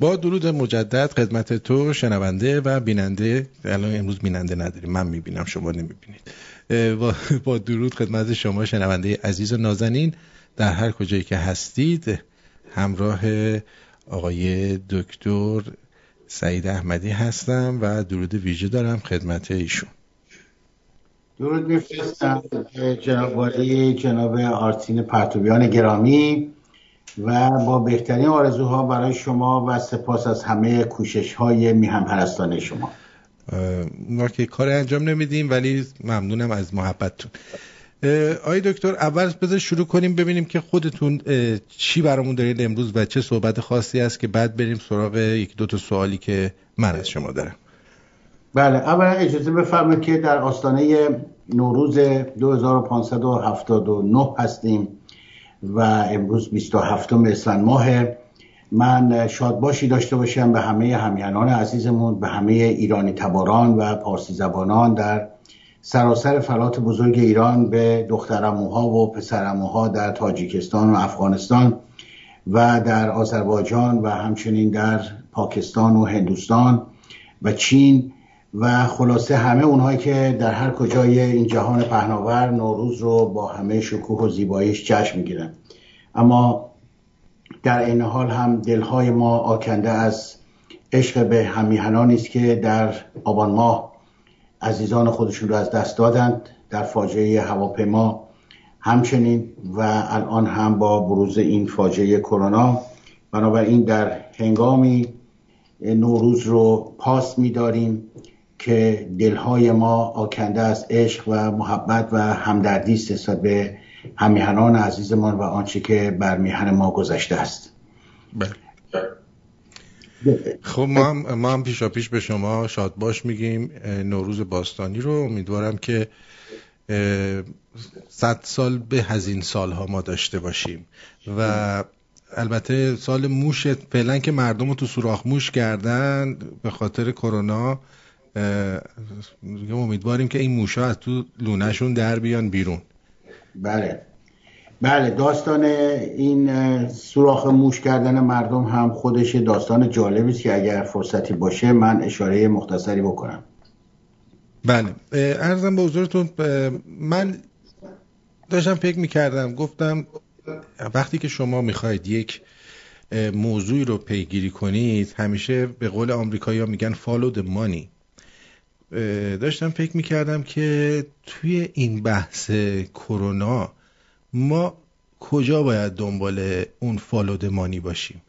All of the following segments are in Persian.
با درود مجدد خدمت تو شنونده و بیننده. الان امروز بیننده نداریم. من می‌بینم شما نمی‌بینید. با درود خدمت شما شنونده عزیز و نازنین. در هر کجایی که هستید همراه آقای دکتر سعید احمدی هستم و درود ویژه دارم خدمت ایشون. درود میفرستم جناب جناب آرتین پرتوبیان گرامی. و با بهترین آرزوها برای شما و سپاس از همه کوشش های میهم پرستانه شما. ما که کار انجام نمیدیم ولی ممنونم از محبتتون. آقای دکتر اول بذار شروع کنیم ببینیم که خودتون چی برامون دارید امروز و چه صحبت خاصی است که بعد بریم سراغ یک دو تا سوالی که من از شما دارم. بله اولا اجازه بفرمایید که در آستانه نوروز 2579 هستیم. و امروز 27 اسفند ماه. من شادباشی داشته باشم به همه همیانان عزیزمون به همه ایرانی تباران و پارسی زبانان در سراسر فلات بزرگ ایران به دخترموها و پسرموها در تاجیکستان و افغانستان و در آذربایجان و همچنین در پاکستان و هندوستان و چین و خلاصه همه اونهایی که در هر کجای این جهان پهناور نوروز رو با همه شکوه و زیباییش جشن می‌گیرن. اما در این حال هم دلهای ما آکنده از عشق به همیهنانی است که در آبان ماه عزیزان خودشون رو از دست دادند. در فاجعه هواپیما همچنین و الان هم با بروز این فاجعه کرونا. بنابراین در هنگامی نوروز رو پاس میداریم. که دلهای ما آکنده از عشق و محبت و همدردی است به همیهنان عزیزمان و آنچه که بر میهن ما گذشته است. بله. خب ما هم, ما هم پیشا پیش به شما شاد باش میگیم نوروز باستانی رو. امیدوارم که صد سال به هزین سالها ما داشته باشیم. و البته سال موش فعلا که مردم رو تو سوراخ موش کردن به خاطر کرونا امیدواریم که این موشا از تو لونهشون در بیان بیرون. بله. بله داستان این سوراخ موش کردن مردم هم خودش داستان جالبی است که اگر فرصتی باشه من اشاره مختصری بکنم. بله. ارزم به حضورتون من داشتم فکر می‌کردم گفتم وقتی که شما می‌خواید یک موضوعی رو پیگیری کنید همیشه به قول آمریکایی ها میگن follow the money. داشتم فکر می‌کردم که توی این بحث کرونا ما کجا باید دنبال اون فالودمانی باشیم؟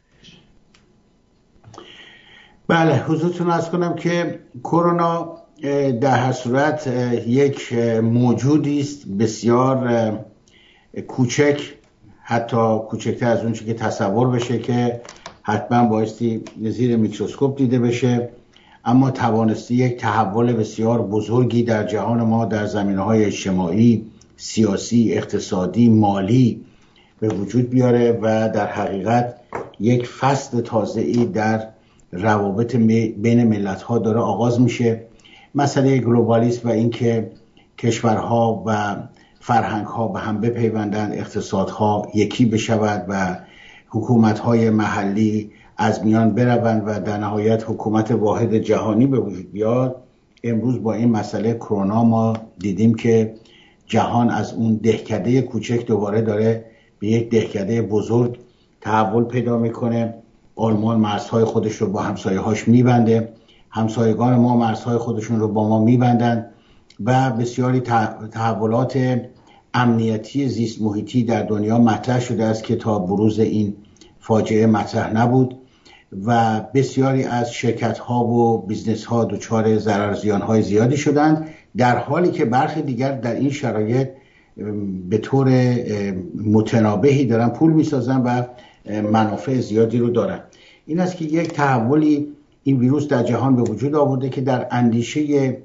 بله حضورتون از کنم که کرونا در هر صورت یک موجودی است بسیار کوچک حتی کوچکتر از اون که تصور بشه که حتما بایستی زیر میکروسکوپ دیده بشه. اما توانستی یک تحول بسیار بزرگی در جهان ما در زمینه های اجتماعی سیاسی اقتصادی مالی به وجود بیاره و در حقیقت یک فصل تازه ای در روابط بین ملت ها داره آغاز میشه. مسئله گلوبالیسم و اینکه کشورها و فرهنگ ها به هم بپیوندند اقتصادها یکی بشود و حکومت های محلی از میان بروند و در نهایت حکومت واحد جهانی به وجود بیاد. امروز با این مسئله کرونا ما دیدیم که جهان از اون دهکده کوچک دوباره داره به یک دهکده بزرگ تحول پیدا می‌کنه. آلمان مرزهای خودش رو با همسایه هاش میبنده. همسایگان ما مرزهای خودشون رو با ما میبندن و بسیاری تحولات امنیتی زیست محیطی در دنیا مطرح شده است که تا بروز این فاجعه مطرح نبود. و بسیاری از شرکت ها و business ها دچار ضرر زیان های زیادی شدند در حالی که برخی دیگر در این شرایط به طور متنابهی دارن پول می‌سازن و منافع زیادی رو دارن. این است که یک تحولی این ویروس در جهان به وجود آورده که در اندیشه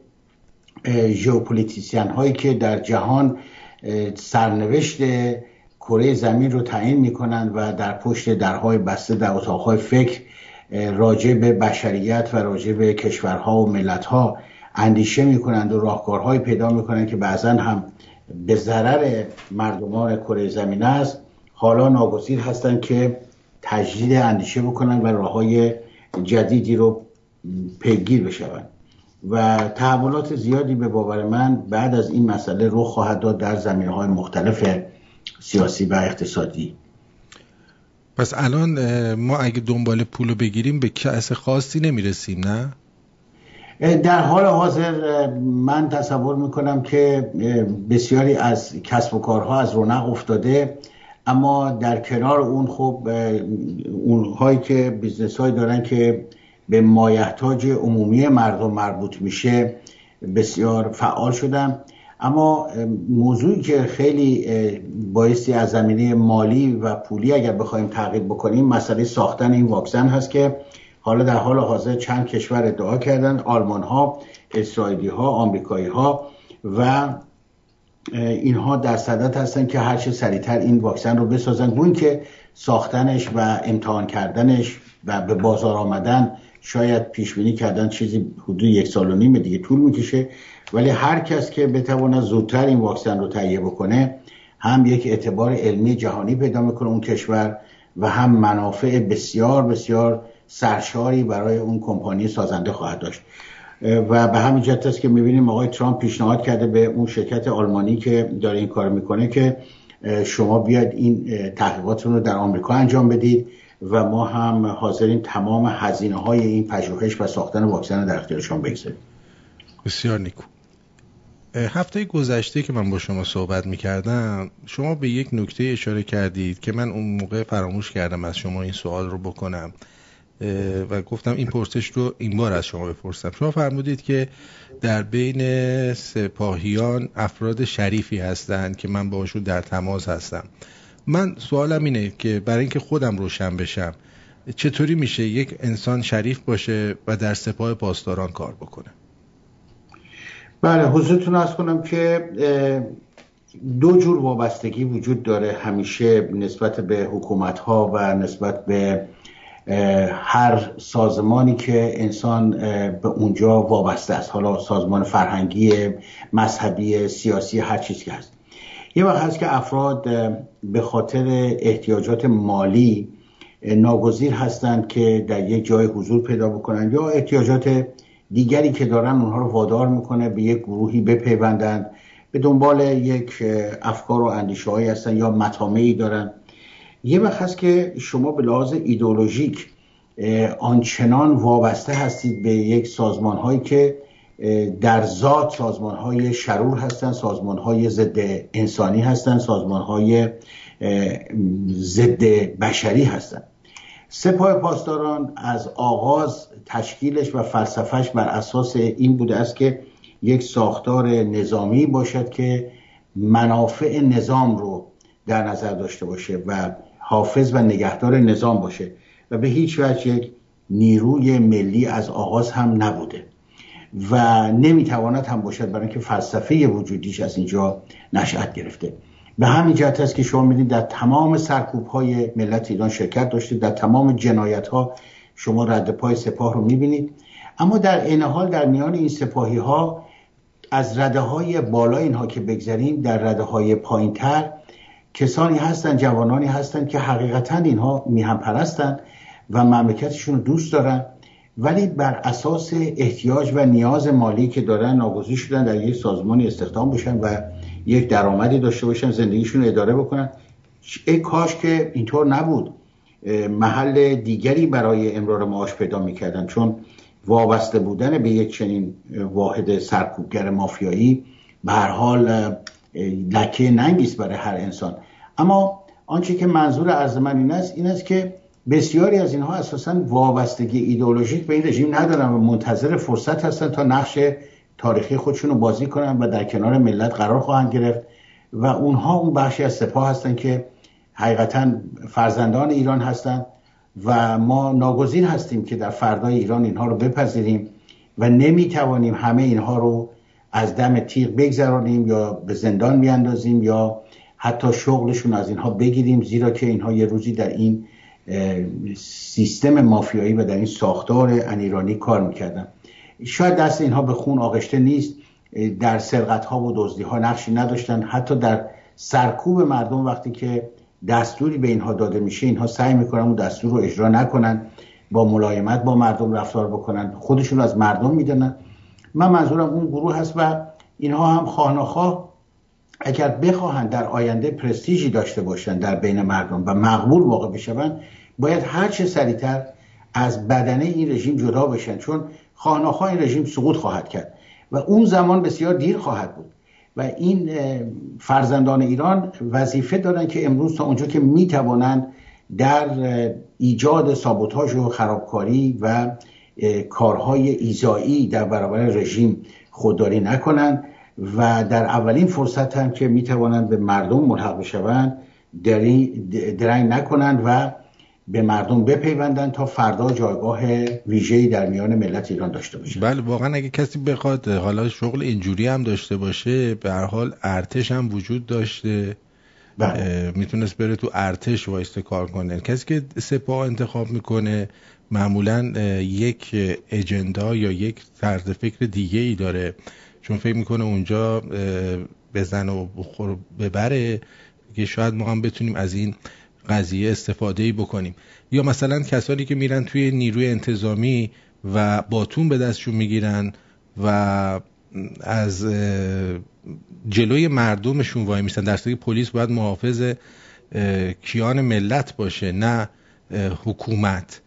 ژئوپلیتیسین هایی که در جهان سرنوشت کره زمین رو تعیین می‌کنند و در پشت درهای بسته در اتاقهای فکر راجع به بشریت و راجع به کشورها و ملتها اندیشه می‌کنند و راهکارهایی پیدا می‌کنند که بعضا هم به ضرر مردمان کره زمین است. حالا ناگزیر هستند که تجدید اندیشه بکنند و راه های جدیدی رو پیگیر بشوند. و تحولات زیادی به باور من بعد از این مسئله رخ خواهد داد در زمینه های مختلف سیاسی و اقتصادی پس الان ما اگه دنبال پول بگیریم به کس خاصی نمی‌رسیم نه؟ در حال حاضر من تصور می‌کنم که بسیاری از کسب و کارها از رونق افتاده اما در کنار اون خب اونهایی که business هایی دارن که به مایحتاج عمومی مردم مربوط میشه بسیار فعال شدن اما موضوعی که خیلی بایستی از زمینه مالی و پولی اگر بخوایم تغییر بکنیم مسئله ساختن این واکسن هست که حالا در حال حاضر چند کشور ادعا کردن آلمان ها اسرائیلی ها آمریکایی ها و اینها در صدت هستن که هر چه سریعتر این واکسن رو بسازن. گوین که ساختنش و امتحان کردنش و به بازار آمدن شاید پیش بینی کردن چیزی حدود یک سال و نیم دیگه طول می‌کشه. ولی هر کس که بتواند زودتر این واکسن رو تهیه بکنه هم یک اعتبار علمی جهانی پیدا می‌کنه اون کشور و هم منافع بسیار بسیار سرشاری برای اون کمپانی سازنده خواهد داشت. و به همین جهت است که می‌بینیم آقای ترامپ پیشنهاد کرده به اون شرکت آلمانی که داره این کار می‌کنه که شما بیاید این تحقیقاتتون رو در آمریکا انجام بدید. و ما هم حاضرین تمام هزینه های این پژوهش و ساختن واکسن در اختیارشان بگذاریم. بسیار نیکو. هفته گذشته که من با شما صحبت می کردم شما به یک نکته اشاره کردید که من اون موقع فراموش کردم از شما این سوال رو بکنم. و گفتم این پرسش رو این بار از شما بپرسم. شما فرمودید که در بین سپاهیان افراد شریفی هستند که من باشون در تماس هستم. من سوالم اینه که برای اینکه خودم روشن بشم چطوری میشه یک انسان شریف باشه و در سپاه پاسداران کار بکنه؟ بله حضورتون از کنم که دو جور وابستگی وجود داره. همیشه نسبت به حکومت ها و نسبت به هر سازمانی که انسان به اونجا وابسته است. حالا سازمان فرهنگی مذهبی سیاسی هر چیزی که هست. یه وقت هست که افراد به خاطر احتیاجات مالی ناگزیر هستند که در یک جای حضور پیدا بکنن یا احتیاجات دیگری که دارن اونها رو وادار می‌کنه به یک گروهی بپیوندن به دنبال یک افکار و اندیشه هایی هستن یا مطامعی دارن. یه وقت هست که شما به لحاظ ایدولوژیک آنچنان وابسته هستید به یک سازمان هایی که در ذات سازمان های شرور هستند سازمان های ضد انسانی هستند سازمان های ضد بشری هستند سپاه پاسداران از آغاز تشکیلش و فلسفهش بر اساس این بوده است که یک ساختار نظامی باشد که منافع نظام رو در نظر داشته باشه و حافظ و نگهدار نظام باشه و به هیچ وجه یک نیروی ملی از آغاز هم نبوده. و نمی‌تواند هم باشد برای اینکه فلسفه وجودیش از اینجا نشأت گرفته. به همین جهت است که شما می‌دید در تمام سرکوب های ملت ایران شرکت داشتید در تمام جنایت ها شما رد پای سپاه رو می‌بینید. اما در این حال در میان این سپاهی ها از رده های بالا اینها که بگذریم در رده های پایین تر کسانی هستند جوانانی هستند که حقیقتا اینها میهم پرستند و مملکتشون رو دوست دارن. ولی بر اساس احتیاج و نیاز مالی که دارن ناگزیر شدن در یک سازمانی استخدام بشن و یک درآمدی داشته باشن زندگیشون رو اداره بکنن. ای کاش که اینطور نبود. محل دیگری برای امرار معاش پیدا می‌کردن. چون وابسته بودن به یک چنین واحد سرکوبگر مافیایی به هر حال لکه ننگیست برای هر انسان. اما آنچه که منظور از من این است این است که بسیاری از اینها اساسا وابستگی ایدئولوژیک به این رژیم ندارن و منتظر فرصت هستن تا نقش تاریخی خودشون رو بازی کنن و در کنار ملت قرار خواهند گرفت. و اونها اون بخشی از سپاه هستن که حقیقتا فرزندان ایران هستند و ما ناگزیر هستیم که در فردای ایران اینها رو بپذیریم و نمی‌توانیم همه اینها رو از دم تیغ بگذرانیم یا به زندان میاندازیم یا حتی شغلشون از اینها بگیریم زیرا که اینها یه روزی در این سیستم مافیایی و در این ساختار انیرانی کار می‌کردن. شاید دست اینها به خون آغشته نیست. در سرقت ها و دزدی ها نقشی نداشتن. حتی در سرکوب مردم وقتی که دستوری به اینها داده میشه اینها سعی می‌کنن اون دستور رو اجرا نکنن با ملایمت با مردم رفتار بکنن. خودشون از مردم می‌دونن. من منظورم اون گروه هست و اینها هم خواهناخواه اگر بخواهند در آینده پرستیژی داشته باشند در بین مردم و مقبول واقع بشوند باید هر چه سریعتر از بدنه این رژیم جدا بشن چون خواهناخواه این رژیم سقوط خواهد کرد و اون زمان بسیار دیر خواهد بود. و این فرزندان ایران وظیفه دارن که امروز تا اونجا که می‌توانند در ایجاد سابوتاژ و خرابکاری و کارهای ایزایی در برابر رژیم خودداری نکنند. و در اولین فرصت هم که می‌توانند به مردم ملحق بشوند درنگ نکنند و به مردم بپیوندن تا فردا جایگاه ویژه‌ای در میان ملت ایران داشته باشه بله واقعا اگه کسی بخواد حالا شغل اینجوری هم داشته باشه به هر حال ارتش هم وجود داشته. بله. می‌تونست بره تو ارتش وایسته کار کنه. کسی که سپاه انتخاب می‌کنه معمولا یک اجندا یا یک طرز فکر دیگه ای داره. چون فکر می‌کنه اونجا بزن و بخور ببره که شاید ما هم بتونیم از این قضیه استفاده ای بکنیم. یا مثلا کسانی که میرن توی نیروی انتظامی و باتون به دستشون می‌گیرن و از جلوی مردمشون وای میستن در پلیس باید محافظ کیان ملت باشه نه حکومت.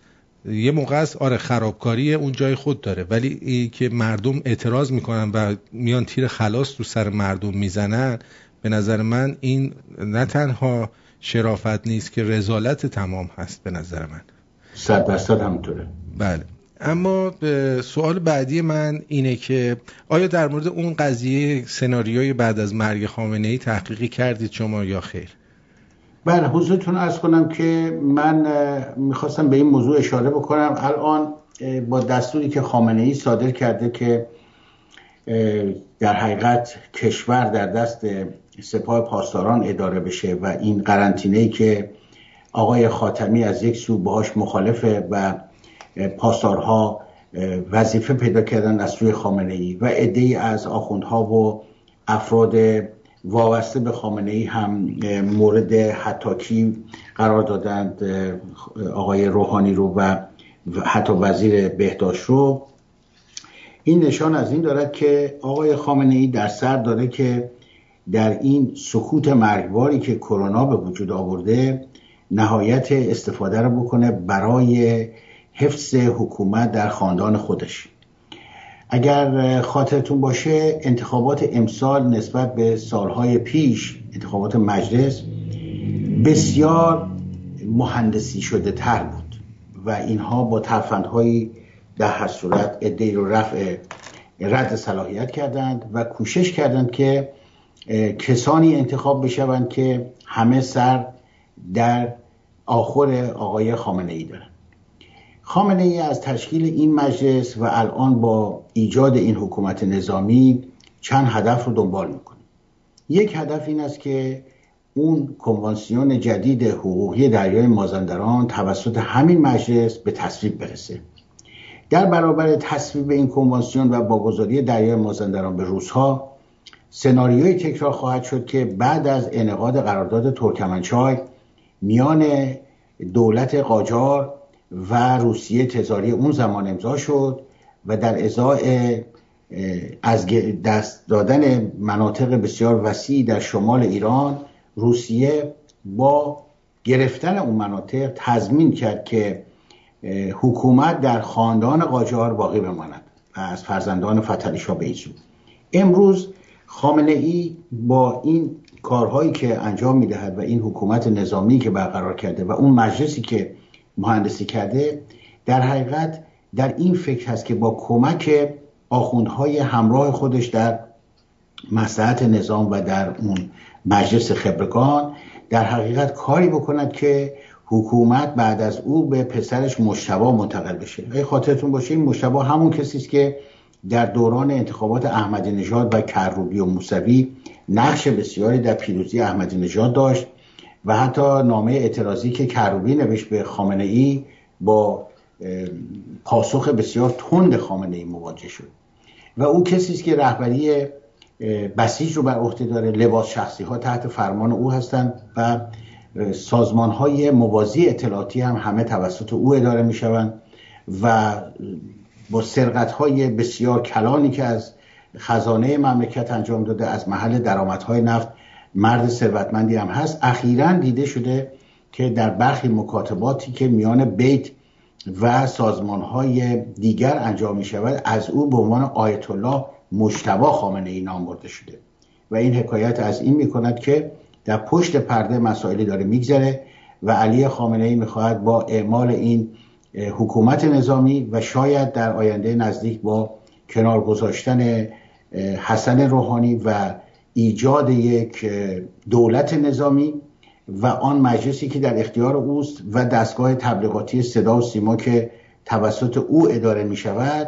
یه موقع است آره خرابکاری اون جای خود داره. ولی ای که مردم اعتراض می‌کنن و میان تیر خلاص رو سر مردم می‌زنن به نظر من این نه تنها شرافت نیست که رزالت تمام هست به نظر من. صد درصد همونطوره بله. اما سوال بعدی من اینه که آیا در مورد اون قضیه سناریوی بعد از مرگ خامنه ای تحقیقی کردید شما یا خیر؟ بله حضورتون ارز کنم که من می‌خواستم به این موضوع اشاره بکنم. الان با دستوری که خامنه ای صادر کرده که در حقیقت کشور در دست سپاه پاسداران اداره بشه و این قرنطینه که آقای خاتمی از یک سو باهاش مخالفه و پاسدارها وظیفه پیدا کردن از سوی خامنه ای و عده از آخوندها و افراد وابسته به خامنه ای هم مورد حتاکی قرار دادند آقای روحانی رو و حتی وزیر بهداشت رو. این نشان از این دارد که آقای خامنه ای در سر داره که در این سکوت مرگباری که کرونا به وجود آورده نهایت استفاده رو بکنه برای حفظ حکومت در خاندان خودش. اگر خاطرتون باشه انتخابات امسال نسبت به سالهای پیش انتخابات مجلس بسیار مهندسی شده تر بود و اینها با ترفندهایی در هر صورت ادهی رو رفع رد صلاحیت کردند و کوشش کردند که کسانی انتخاب بشوند که همه سر در آخر آقای خامنه ای دارن خامنه ای از تشکیل این مجلس و الان با ایجاد این حکومت نظامی چند هدف رو دنبال می‌کنه. یک هدف این است که اون کنوانسیون جدید حقوقی دریای مازندران توسط همین مجلس به تصویب برسه. در برابر تصویب این کنوانسیون و واگذاری دریای مازندران به روزها سناریوی تکرار خواهد شد که بعد از انعقاد قرارداد ترکمنچای میان دولت قاجار و روسیه تزاری اون زمان امضا شد و در ازای از دست دادن مناطق بسیار وسیعی در شمال ایران روسیه با گرفتن اون مناطق تضمین کرد که حکومت در خاندان قاجار باقی بماند و از فرزندان فتلیشا به امروز خامنه ای با این کارهایی که انجام می‌دهد و این حکومت نظامی که برقرار کرده و اون مجلسی که مهندسی کرده در حقیقت در این فکر هست که با کمک آخوندهای همراه خودش در مساحت نظام و در اون مجلس خبرگان در حقیقت کاری بکند که حکومت بعد از او به پسرش مشتبا منتقل بشه. اگه خاطرتون باشه این مشتبا همون کسی است که در دوران انتخابات احمدی نژاد و کروبی و موسوی نقش بسیاری در پیروزی احمدی نژاد داشت. و حتی نامه اعتراضی که کروبی نوشت به خامنه ای با پاسخ بسیار تند خامنه ای مواجه شد. و او کسی است که رهبری بسیج رو بر عهده داره لباس شخصی ها تحت فرمان او هستند و سازمان های موازی اطلاعاتی هم همه توسط او اداره می شوند و با سرقت های بسیار کلانی که از خزانه مملکت انجام داده از محل درآمدهای نفت مرد ثروتمندی هم هست. اخیرا دیده شده که در برخی مکاتباتی که میان بیت و سازمان های دیگر انجام می شود از او به عنوان آیت الله مجتبا خامنه ای نام برده شده. و این حکایت از این می کند که در پشت پرده مسائلی داره میگذره و علی خامنه ای می‌خواهد با اعمال این حکومت نظامی و شاید در آینده نزدیک با کنار گذاشتن حسن روحانی و ایجاد یک دولت نظامی و آن مجلسی که در اختیار اوست و دستگاه تبلیغاتی صدا و سیما که توسط او اداره می شود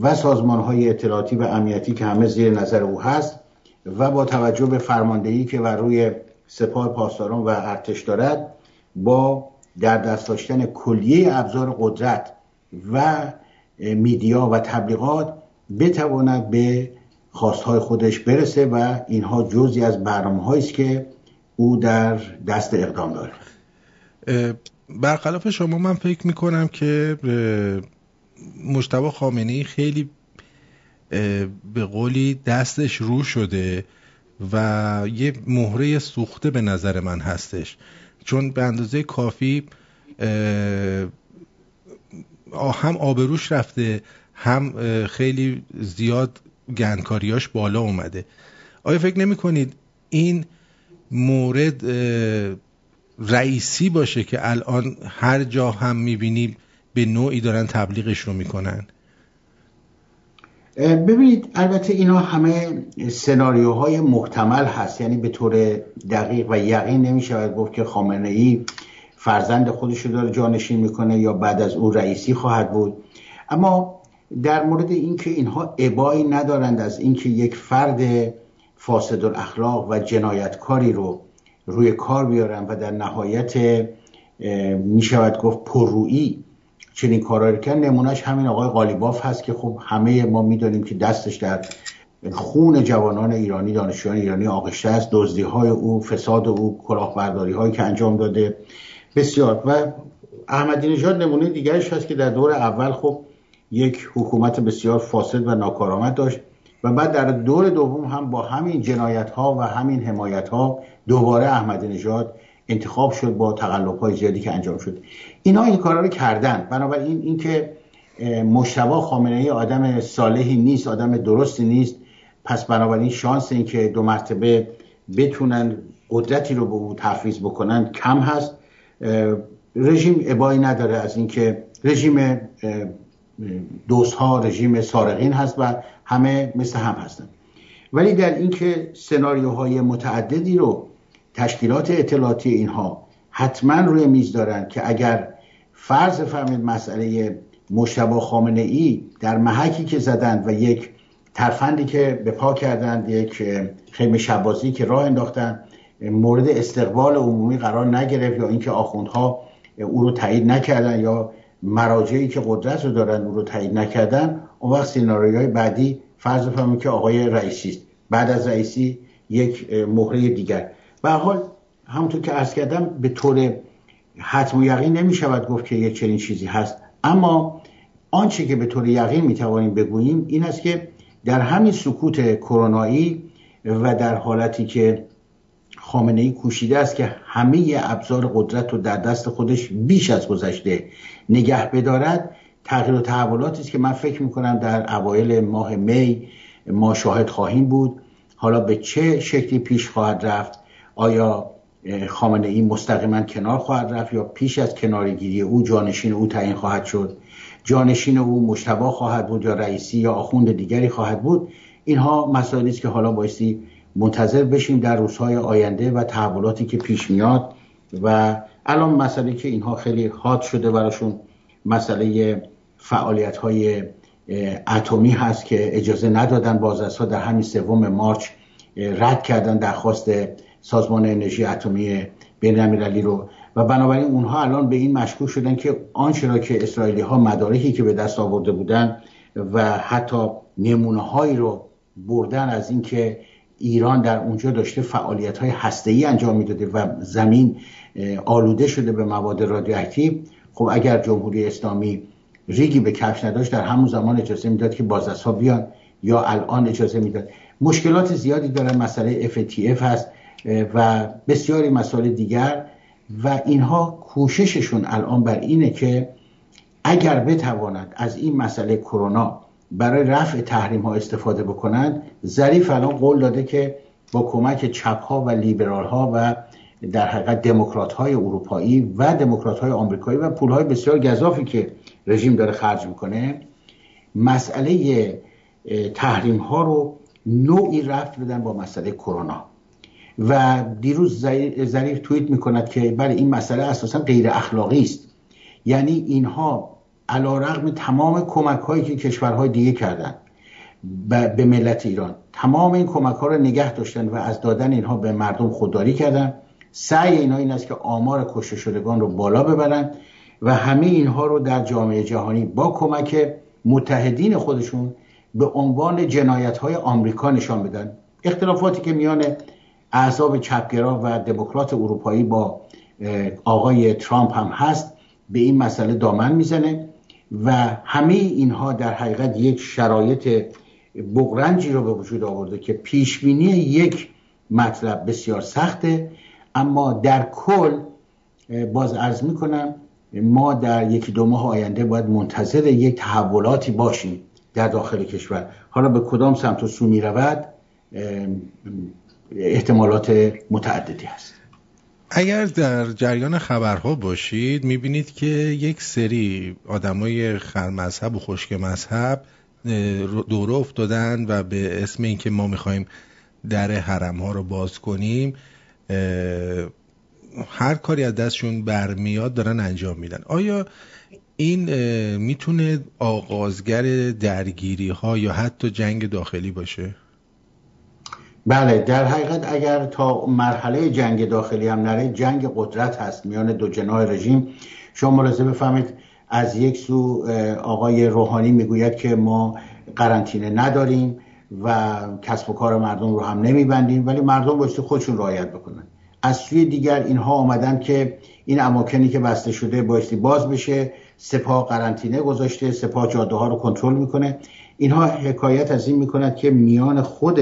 و سازمان های اطلاعاتی و امنیتی که همه زیر نظر او هست و با توجه به فرماندهی که بر روی سپاه پاسداران و ارتش دارد با در دست داشتن کلیه ابزار قدرت و میدیا و تبلیغات بتواند به خواستهای خودش برسه و اینها جزی از برنامه است که او در دست اقدام داره. برخلاف شما من فکر می‌کنم که مشتبه خامنه خیلی به قولی دستش رو شده و یه مهره سوخته به نظر من هستش. چون به اندازه کافی هم آبروش رفته هم خیلی زیاد گندکاریاش بالا اومده. آیا فکر نمی کنید این مورد رئیسی باشه که الان هر جا هم می‌بینیم به نوعی دارن تبلیغش رو می‌کنن؟ ببینید البته اینا همه سناریوهای محتمل هست. یعنی به طور دقیق و یقین نمی‌شود گفت که خامنه ای فرزند خودش رو داره جانشین می‌کنه یا بعد از او رئیسی خواهد بود. اما در مورد اینکه اینها ابایی ندارند از اینکه یک فرد فاسد الاخلاق و جنایتکاری رو روی کار بیارن و در نهایت می‌شود گفت پررویی چنین کارایی کرد نمونهش همین آقای قالیباف هست که خب همه ما می‌دانیم که دستش در خون جوانان ایرانی دانشجویان ایرانی آغشته است. دزدی های او فساد او کلاهبرداری هایی که انجام داده. بسیار. و احمدی نژاد نمونه دیگرش هست که در دور اول خب یک حکومت بسیار فاسد و ناکارآمد داشت و بعد در دور دوم هم با همین جنایت ها و همین حمایت ها دوباره احمدی نژاد انتخاب شد با تقلب های زیادی که انجام شد. اینا این کارا رو کردن. بنابراین اینکه مشتبا خامنه ای آدم صالحی نیست آدم درستی نیست پس بنابراین شانس اینکه دو مرتبه بتونن قدرتی رو به او تحفیز بکنن کم هست. رژیم ابایی نداره از اینکه رژیم دوست ها رژیم سارقین هست و همه مثل هم هستن. ولی در اینکه سناریوهای متعددی رو تشکیلات اطلاعاتی اینها حتما روی میز دارن که اگر فرض فهمید مسئله مشتبه خامنه ای در محکی که زدند و یک ترفندی که به پا کردند یک خیمه شبازی که راه انداختن مورد استقبال عمومی قرار نگرفت یا اینکه آخوندها او رو تایید نکردن یا مراجعی که قدرت رو دارن او رو تایید نکردن اون وقت سیناریوهای بعدی فرض فهمید که آقای رئیسی است. بعد از رئیسی یک مهره دیگر. به حال همونطور که عرض کردم به طور حتم و یقین نمی شود گفت که یک چنین چیزی هست. اما آنچه که به طور یقین می توانیم بگوییم این است که در همین سکوت کرونایی و در حالتی که خامنه ای کوشیده است که همه ابزار قدرت رو در دست خودش بیش از گذشته نگه بدارد تغییر و تحولاتی است که من فکر می‌کنم در اوایل ماه می ما شاهد خواهیم بود. حالا به چه شکلی پیش خواهد رفت؟ آیا خامنه ای مستقیما کنار خواهد رفت یا پیش از کنارگیری او جانشین او تعیین خواهد شد؟ جانشین او مشتبا خواهد بود یا رئیسی یا آخوند دیگری خواهد بود؟ اینها مسائلی است که حالا بایستی منتظر بشیم در روزهای آینده و تحولاتی که پیش میاد و الان مسئله که اینها خیلی حاد شده براشون مسئله فعالیت های اتمی هست که اجازه ندادن بازرس ها در همین سوم مارچ رد کردن درخواست سازمان انرژی اتمی بین امیرعلی رو. و بنابراین اونها الان به این مشکوک شدن که آنچه را که اسرائیلی ها مدارکی که به دست آورده بودن و حتی نمونه هایی رو بردن از اینکه ایران در اونجا داشته فعالیت های هسته انجام می‌داده و زمین آلوده شده به مواد رادیواکتیو. خب اگر جمهوری اسلامی ریگی به کفش نداشت در همون زمان اجازه می‌داد که ها بیان یا الان اجازه می‌داد. مشکلات زیادی دارن مسئله FATF هست و بسیاری مسائل دیگر. و اینها کوشششون الان بر اینه که اگر بتوانند از این مسئله کرونا برای رفع تحریم ها استفاده بکنند ظریف الان قول داده که با کمک چپ ها و لیبرال ها و در حقیقت دموکرات های اروپایی و دموکرات های آمریکایی و پول های بسیار گذافی که رژیم داره خرج می‌کنه مسئله تحریم ها رو نوعی رفت بدن با مسئله کرونا. و دیروز ظریف توییت می‌کند که بله این مسئله اساسا غیر اخلاقی است. یعنی اینها علا رقم تمام کمک هایی که کشورهای دیگه کردن به ملت ایران تمام این کمک ها رو نگه داشتن و از دادن اینها به مردم خودداری کردن. سعی اینا این است که آمار کشته شدگان رو بالا ببرن و همه اینها رو در جامعه جهانی با کمک متحدین خودشون به عنوان جنایت های آمریکا نشان بدن. اختلافاتی که میان اعصاب چپگرا و دموکرات اروپایی با آقای ترامپ هم هست به این مسئله دامن می‌زنه و همه اینها در حقیقت یک شرایط بغرنجی رو به وجود آورده که پیشبینی یک مطلب بسیار سخته اما در کل باز عرض می‌کنم ما در یکی دو ماه آینده باید منتظر یک تحولاتی باشیم در داخل کشور. حالا به کدام سمت و سو می رود احتمالات متعددی هست. اگر در جریان خبرها باشید می‌بینید که یک سری آدمای خرمذهب و خشک مذهب دوره افتادن و به اسم اینکه ما می‌خوایم در حرم ها رو باز کنیم هر کاری از دستشون برمیاد دارن انجام میدن. آیا این می‌تونه آغازگر درگیری ها یا حتی جنگ داخلی باشه؟ بله در حقیقت اگر تا مرحله جنگ داخلی هم نره جنگ قدرت هست میان دو جناح رژیم. شما ملاحظه بفهمید از یک سو آقای روحانی می‌گوید که ما قرنطینه نداریم. و کسب و کار مردم رو هم نمیبندیم ولی مردم بایستی خودشون رعایت بکنن. از سوی دیگر اینها آمدن که این اماکنی که بسته شده بایستی باز بشه سپاه قرنطینه گذاشته سپاه جاده ها رو کنترل می‌کنه. اینها حکایت از این می‌کند که میان خود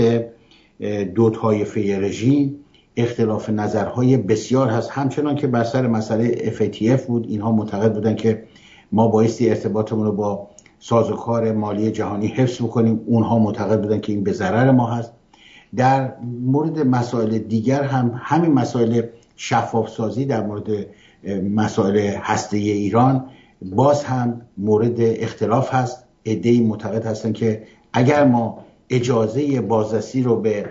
دو طایفه رژیم اختلاف نظرهای بسیار هست. همچنان که بر سر مسئله FATF بود اینها معتقد بودن که ما بایستی ارتباطمون رو با سازوکار مالی جهانی حفظ بکنیم. اونها معتقد بودن که این به ضرر ما هست. در مورد مسائل دیگر هم همین مسائل شفاف سازی در مورد مسائل هسته ایران باز هم مورد اختلاف هست. ای معتقد هستن که اگر ما اجازه بازرسی رو به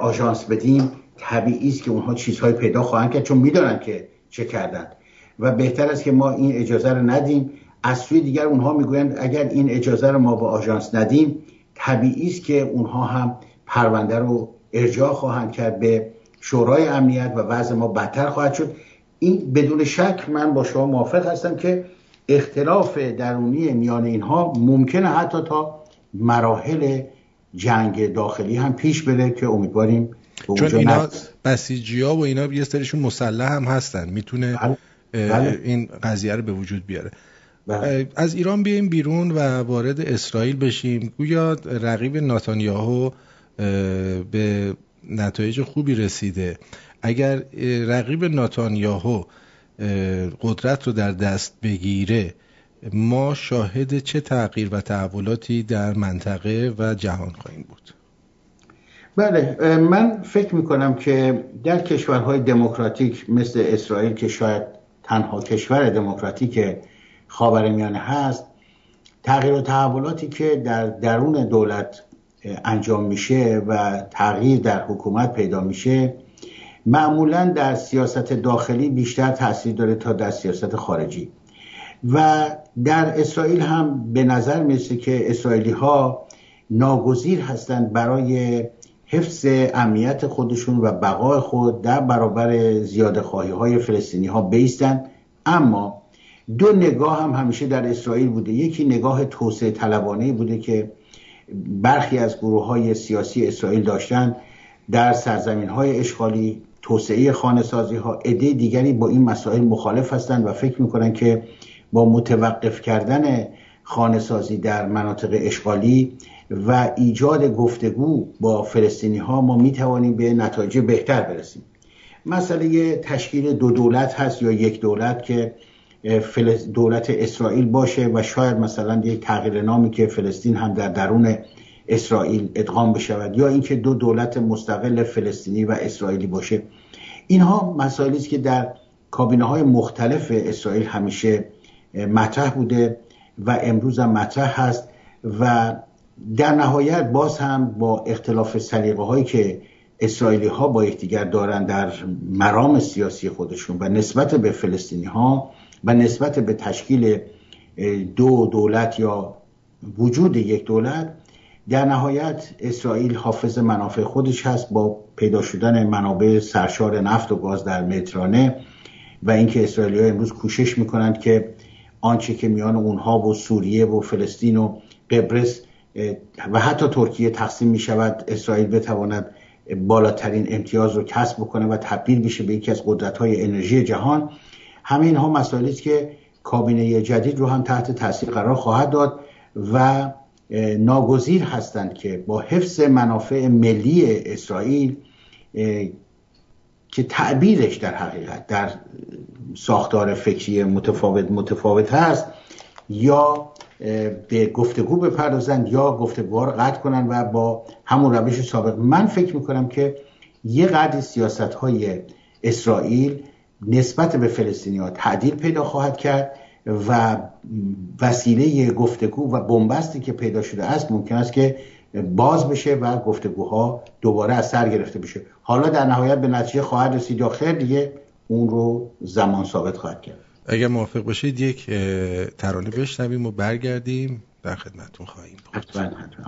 آژانس بدیم طبیعی است که اونها چیزهای پیدا خواهند کرد چون می‌دانن که چه کردن و بهتر است که ما این اجازه رو ندیم. از سوی دیگر اونها می‌گویند اگر این اجازه رو ما به آژانس ندیم طبیعی است که اونها هم پرونده رو ارجاع خواهند کرد به شورای امنیت و وضع ما بدتر خواهد شد این بدون شک من با شما موافق هستم که اختلاف درونی میان اینها ممکنه حتی تا مراحل جنگ داخلی هم پیش بره که امیدواریم چون اینا بسیجی ها و اینا یه سریشون مسلح هم هستن می‌تونه بله. بله. این قضیه رو به وجود بیاره بله. از ایران بیایم بیرون و وارد اسرائیل بشیم. گویا رقیب ناتانیاهو به نتایج خوبی رسیده. اگر رقیب ناتانیاهو قدرت رو در دست بگیره ما شاهد چه تغییر و تحولاتی در منطقه و جهان خواهیم بود؟ بله من فکر می‌کنم که در کشورهای دموکراتیک مثل اسرائیل که شاید تنها کشور دموکراتیک خاورمیانه هست تغییر و تحولاتی که در درون دولت انجام میشه و تغییر در حکومت پیدا میشه معمولا در سیاست داخلی بیشتر تاثیر داره تا در سیاست خارجی. و در اسرائیل هم به نظر می‌رسه که اسرائیلی ها ناگزیر هستند برای حفظ امنیت خودشون و بقای خود در برابر زیاده خواهی های فلسطینی ها بیستن. اما دو نگاه هم همیشه در اسرائیل بوده. یکی نگاه توسعه طلبانه بوده که برخی از گروه های سیاسی اسرائیل داشتن در سرزمین های اشغالی توسعه خانه سازی ها عده دیگری با این مسائل مخالف هستند و فکر می‌کنن که با متوقف کردن خانه سازی در مناطق اشغالی و ایجاد گفتگو با فلسطینی ها ما می توانیم به نتایج بهتر برسیم. مسئله تشکیل دو دولت هست یا یک دولت که دولت اسرائیل باشه و شاید مثلا یک تغییر نامی که فلسطین هم در درون اسرائیل ادغام بشود یا اینکه دو دولت مستقل فلسطینی و اسرائیلی باشه. اینها مسائلی است که در کابینه های مختلف اسرائیل همیشه مطرح بوده و امروز هم مطرح هست و در نهایت باز هم با اختلاف سلیقه هایی که اسرائیلی ها با یکدیگر دارن در مرام سیاسی خودشون و نسبت به فلسطینی ها و نسبت به تشکیل دو دولت یا وجود یک دولت در نهایت اسرائیل حافظ منافع خودش هست با پیدا شدن منابع سرشار نفت و گاز در مترانه و اینکه اسرائیلی ها امروز کوشش می‌کنند که آنچه که میان اونها و سوریه و فلسطین و قبرس و حتی ترکیه تقسیم می شود اسرائیل بتواند بالاترین امتیاز رو کسب بکنه و تبدیل بشه به یکی از قدرت های انرژی جهان. همه اینها مسائلی است که کابینه جدید رو هم تحت تاثیر قرار خواهد داد و ناگزیر هستند که با حفظ منافع ملی اسرائیل که تعبیرش در حقیقت در ساختار فکری متفاوت متفاوت هست یا به گفتگو بپردازند یا گفتگوها رو قطع کنند و با همون روش سابق. من فکر می‌کنم که یه قدری سیاست های اسرائیل نسبت به فلسطینی ها تعدیل پیدا خواهد کرد و وسیله گفتگو و بنبستی که پیدا شده است ممکن است که باز بشه و گفتگوها دوباره از سر گرفته بشه. حالا در نهایت به نتیجه خواهد رسید یا خیر دیگه اون رو زمان ثابت خواهد کرد. اگر موافق باشید یک ترانه بشنویم و برگردیم. در خدمتون خواهیم بود. حتما حتما.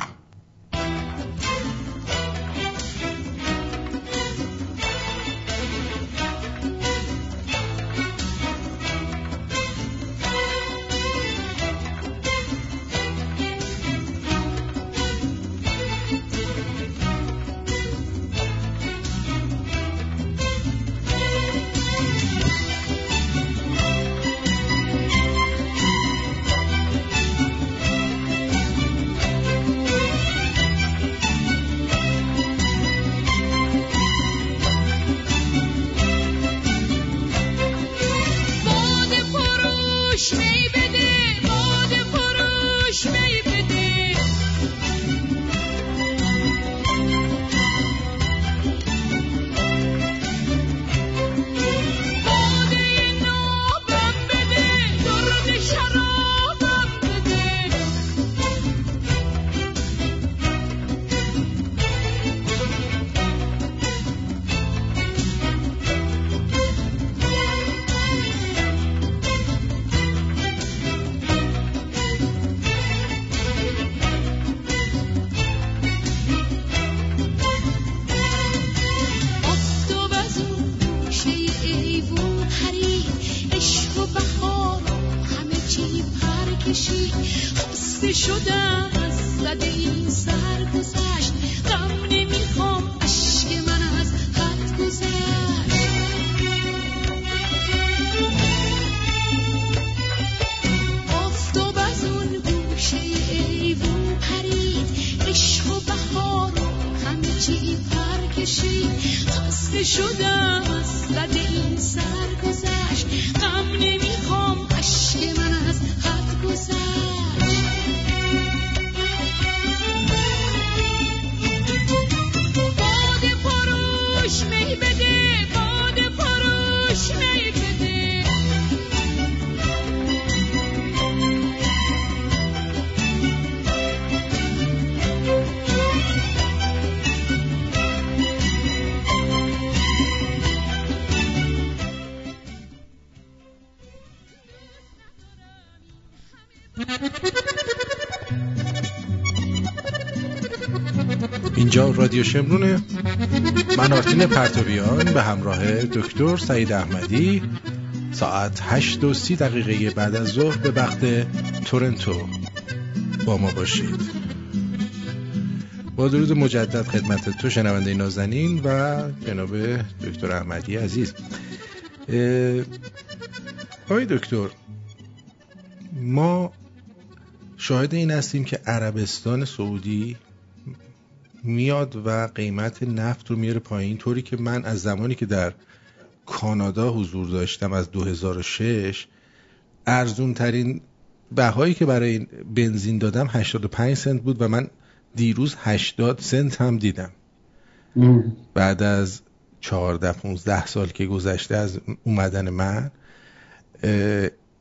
اینجا رادیو شمرونه من آرتین پرتویان به همراه دکتر سعید احمدی ساعت هشت و سی دقیقه بعد از ظهر به وقت تورنتو با ما باشید. با درود مجدد خدمت تو شنونده نازنین و جناب دکتر احمدی عزیز. آقای دکتر ما شاهد این هستیم که عربستان سعودی میاد و قیمت نفت رو میاره پایین. طوری که من از زمانی که در کانادا حضور داشتم از 2006 ارزون ترین بهایی که برای بنزین دادم 85 سنت بود و من دیروز 80 سنت هم دیدم. بعد از 14 15 سال که گذشته از اومدن من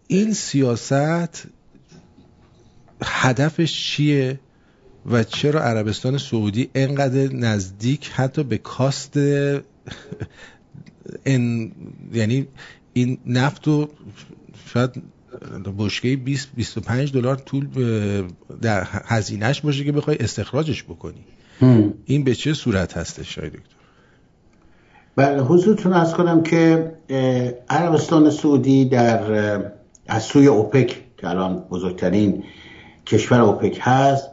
این سیاست هدفش چیه؟ و چرا عربستان سعودی انقدر نزدیک حتی به کاست این یعنی این نفت رو شاید بشکه 20 25 دلار طول در هزینهش باشه که بخوای استخراجش بکنی. این به چه صورت هستش شاید دکتر؟ بله حضورتون از کنم که عربستان سعودی در از سوی اوپک که الان بزرگترین کشور اوپک هست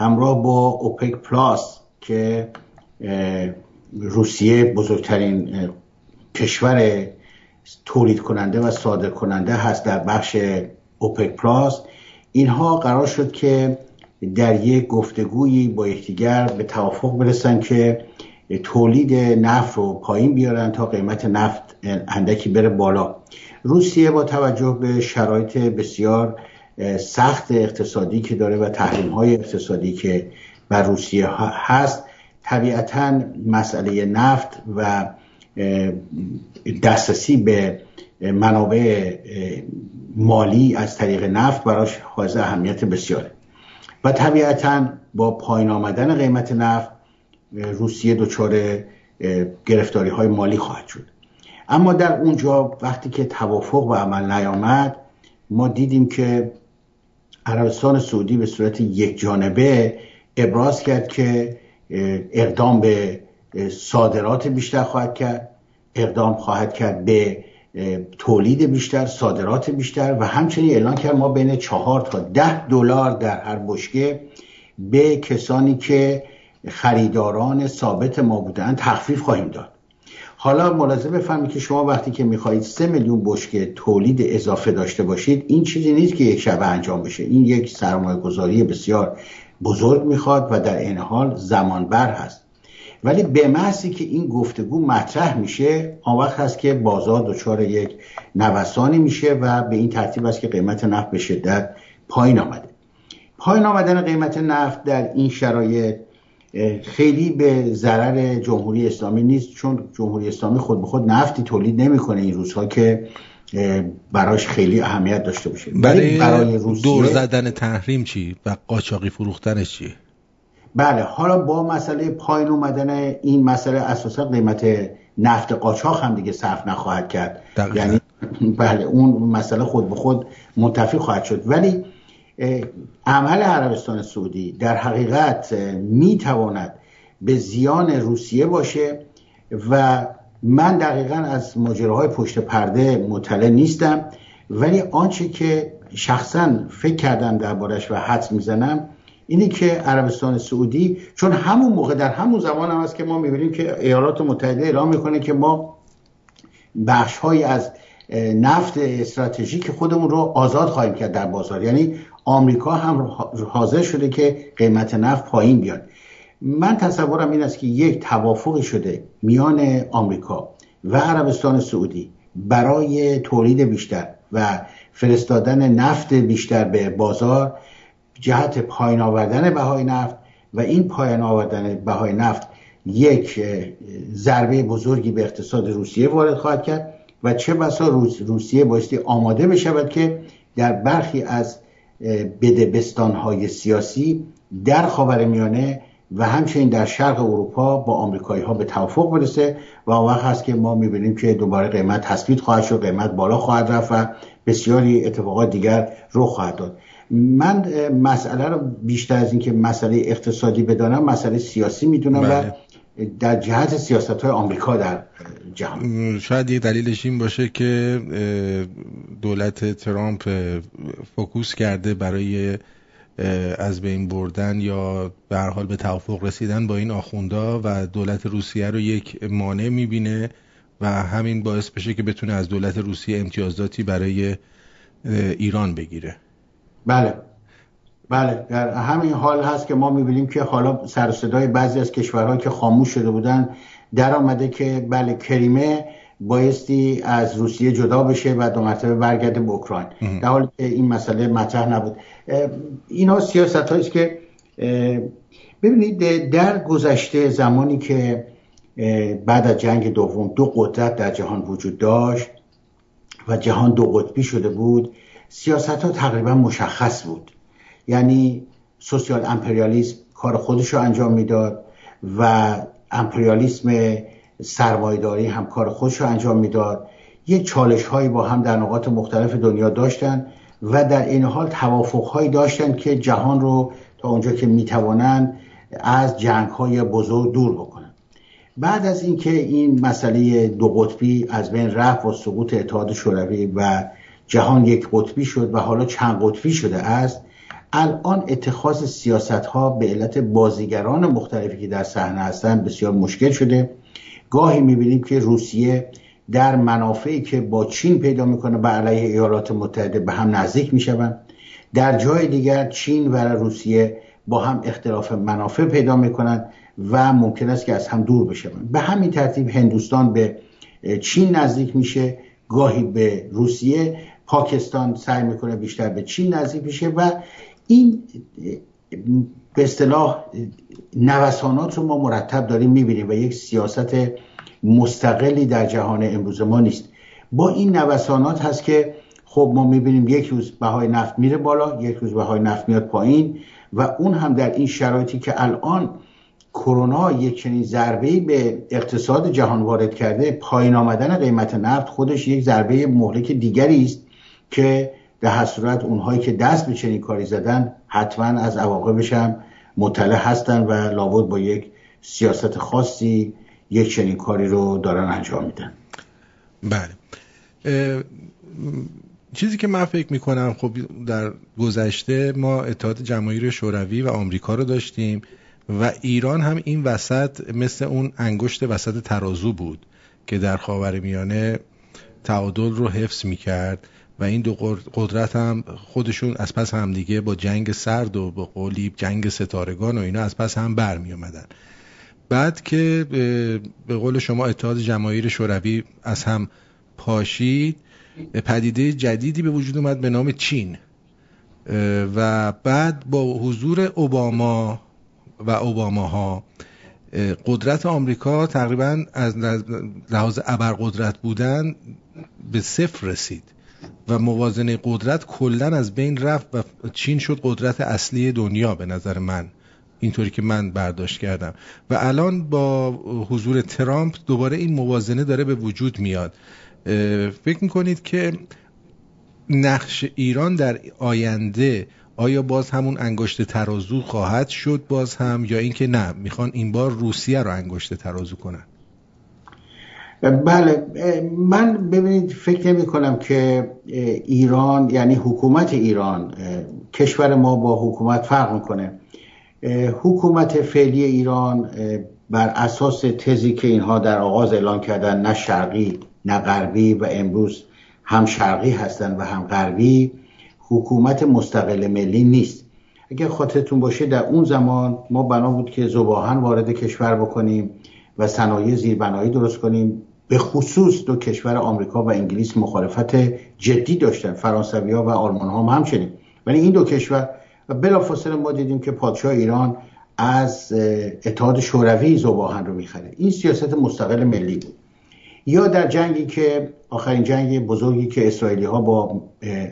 همراه با اوپک پلاس که روسیه بزرگترین کشور تولید کننده و صادر کننده هست در بخش اوپک پلاس. اینها قرار شد که در یک گفتگویی با یکدیگر به توافق برسن که تولید نفت رو پایین بیارن تا قیمت نفت اندکی بره بالا. روسیه با توجه به شرایط بسیار سخت اقتصادی که داره و تحریم های اقتصادی که بر روسیه هست طبیعتا مسئله نفت و دسترسی به منابع مالی از طریق نفت براش حائز اهمیت بسیاره. و طبیعتا با پایین آمدن قیمت نفت روسیه دچار گرفتاری های مالی خواهد شد. اما در اونجا وقتی که توافق به عمل نیامد ما دیدیم که عربستان سعودی به صورت یک جانبه ابراز کرد که اقدام به صادرات بیشتر خواهد کرد اقدام خواهد کرد به تولید بیشتر صادرات بیشتر و همچنین اعلان کرد ما بین چهار تا ده دلار در هر بشکه به کسانی که خریداران ثابت ما بودن تخفیف خواهیم داد. حالا ملاحظه بفهمید که شما وقتی که می‌خواهید سه میلیون بشکه تولید اضافه داشته باشید این چیزی نیست که یک شبه انجام بشه. این یک سرمایه گذاری بسیار بزرگ می‌خواد و در این حال زمانبر هست. ولی به محضی که این گفتگو مطرح میشه آن وقت هست که بازار دچار یک نوسانی میشه و به این ترتیب است که قیمت نفت به شدت پایین آمده. پایین آمدن قیمت نفت در این شرایط خیلی به ضرر جمهوری اسلامی نیست چون جمهوری اسلامی خود به خود نفتی تولید نمی‌کنه این روزها که براش خیلی اهمیت داشته باشه. برای, برای روسیه دور زدن تحریم چی و قاچاقی فروختنش چی؟ بله حالا با مسئله پایین اومدن این مسئله اساسا قیمت نفت قاچاق هم دیگه صرف نخواهد کرد. یعنی بله اون مسئله خود به خود منتفی خواهد شد. ولی عمل عربستان سعودی در حقیقت می‌تواند به زیان روسیه باشه و من دقیقا از ماجراهای پشت پرده مطلع نیستم ولی آنچه که شخصا فکر کردم دربارش و حدس می‌زنم اینه که عربستان سعودی چون همون موقع در همون زمان هم هست که ما می‌بینیم که ایالات متحده اعلام می‌کنه که ما بخش از نفت استراتژیک خودمون رو آزاد خواهیم کرد در بازار. یعنی آمریکا هم حاضر شده که قیمت نفت پایین بیاد. من تصورم این است که یک توافق شده میان آمریکا و عربستان سعودی برای تولید بیشتر و فرستادن نفت بیشتر به بازار جهت پایین آوردن بهای نفت و این پایین آوردن بهای نفت یک ضربه بزرگی به اقتصاد روسیه وارد خواهد کرد و چه بسا روسیه بایستی آماده بشود که در برخی از بدبستان های سیاسی در خاور میانه و همچنین در شرق اروپا با آمریکایی ها به توافق برسه و آن وقت هست که ما می‌بینیم که دوباره قیمت تثبیت خواهد شد قیمت بالا خواهد رفت و بسیاری اتفاقات دیگر رو خواهد داد من مسئله رو بیشتر از اینکه مسئله اقتصادی بدانم مسئله سیاسی می‌دونم و بله. در جهت سیاست های آمریکا در جهان. شاید یه دلیلش این باشه که دولت ترامپ فوکوس کرده برای از بین بردن یا به حال به توافق رسیدن با این آخوندا و دولت روسیه رو یک مانع می‌بینه و همین باعث بشه که بتونه از دولت روسیه امتیازاتی برای ایران بگیره. بله. بله در همین حال هست که ما می‌بینیم که حالا سر صدای بعضی از کشورهایی که خاموش شده بودن در آمده که بله کریمه بایستی از روسیه جدا بشه و دو مرتبه برگرده به اوکراین. در حالی که این مسئله مطرح نبود. اینا سیاست است که ببینید در گذشته زمانی که بعد از جنگ دوم دو قدرت در جهان وجود داشت و جهان دو قطبی شده بود سیاست ها تقریبا مشخص بود. یعنی سوسیال امپریالیسم کار خودش رو انجام می‌داد و امپریالیسم سرمایداری هم کار خودش رو انجام می‌داد. یک چالش هایی با هم در نقاط مختلف دنیا داشتن و در این حال توافق هایی داشتن که جهان رو تا اونجا که می‌توانند از جنگ های بزرگ دور بکنن. بعد از اینکه این مسئله دو قطبی از بین رفت و سقوط اتحاد شوروی و جهان یک قطبی شد و حالا چند قطبی شده است الان اتخاذ سیاست ها به علت بازیگران مختلفی که در صحنه هستند بسیار مشکل شده. گاهی می‌بینیم که روسیه در منافعی که با چین پیدا می‌کنه به علیه ایالات متحده به هم نزدیک می‌شوند. در جای دیگر چین و روسیه با هم اختلاف منافع پیدا می‌کنند و ممکن است که از هم دور بشوند. به همین ترتیب هندوستان به چین نزدیک میشه. گاهی به روسیه پاکستان سعی می‌کنه بیشتر به چین نزدیک میشه و این به اصطلاح نوسانات رو ما مرتب داریم می‌بینیم و یک سیاست مستقلی در جهان امروز ما نیست. با این نوسانات هست که خب ما می‌بینیم یک روز بهای نفت میره بالا یک روز بهای نفت میاد پایین و اون هم در این شرایطی که الان کرونا یک چنین ضربه به اقتصاد جهان وارد کرده پایین آمدن قیمت نفت خودش یک ضربه مهلک دیگری است که در هر صورت اونهایی که دست به چنین کاری زدن حتما از عواقبش هم مطلع هستن و لابد با یک سیاست خاصی یک چنین کاری رو دارن انجام میدن. بله. چیزی که من فکر می‌کنم خب در گذشته ما اتحاد جماهیر شوروی و آمریکا رو داشتیم و ایران هم این وسط مثل اون انگشت وسط ترازو بود که در خاور میانه تعادل رو حفظ می‌کرد. و این دو قدرت هم خودشون از پس همدیگه با جنگ سرد و با قولی جنگ ستارگان و اینا از پس هم برمی اومدن بعد که به قول شما اتحاد جماهیر شوروی از هم پاشید پدیده جدیدی به وجود اومد به نام چین. و بعد با حضور اوباما و اوباماها قدرت آمریکا تقریبا از لحاظ ابرقدرت بودن به صفر رسید. و موازنه قدرت کلا از بین رفت و چین شد قدرت اصلی دنیا به نظر من. اینطوری که من برداشت کردم. و الان با حضور ترامپ دوباره این موازنه داره به وجود میاد. فکر می‌کنید که نقش ایران در آینده آیا باز همون انگشت ترازو خواهد شد باز هم یا اینکه نه می‌خوان این بار روسیه رو انگشت ترازو کنن؟ بله من ببینید فکر نمی کنم که ایران یعنی حکومت ایران کشور ما با حکومت فرق می‌کنه. حکومت فعلی ایران بر اساس تزی که اینها در آغاز اعلان کردن نه شرقی نه غربی و امروز هم شرقی هستند و هم غربی حکومت مستقل ملی نیست. اگر خاطرتون باشه در اون زمان ما بنا بود که زباهن وارد کشور بکنیم و صنایع زیربنایی درست کنیم. به خصوص دو کشور آمریکا و انگلیس مخالفت جدی داشتن فرانسوی ها و آلمان ها هم همچنین. ولی این دو کشور و بلافاصله ما دیدیم که پادشاه ایران از اتحاد شوروی زباهن رو می‌خره. این سیاست مستقل ملی بود. یا در جنگی که آخرین جنگ بزرگی که اسرائیلی ها با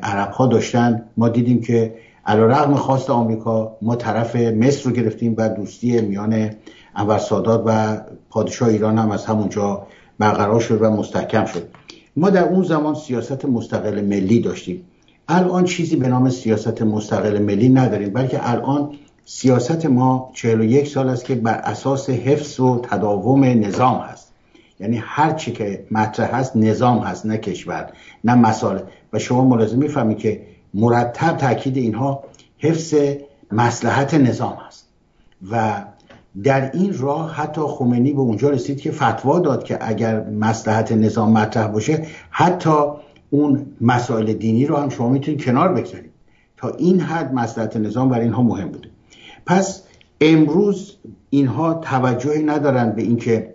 عرب ها داشتن ما دیدیم که علا رغم خواست آمریکا ما طرف مصر رو گرفتیم و دوستی میان انور سادات و پادشاه ایران هم از همونجا برقرار شد و مستحکم شد. ما در اون زمان سیاست مستقل ملی داشتیم. الان چیزی به نام سیاست مستقل ملی نداریم بلکه الان سیاست ما 41 سال است که بر اساس حفظ و تداوم نظام هست. یعنی هر چی که مطرح هست نظام هست نه کشور نه مسائل. و شما ملازم می‌فهمید که مرتب تاکید اینها حفظ مسلحت نظام هست. و در این راه حتی خمینی به اونجا رسید که فتوا داد که اگر مسلحت نظام مطرح باشه حتی اون مسائل دینی رو هم شما می‌تونید کنار بگذارید. تا این حد مسلحت نظام برای اینها مهم بوده. پس امروز اینها توجهی ندارند به اینکه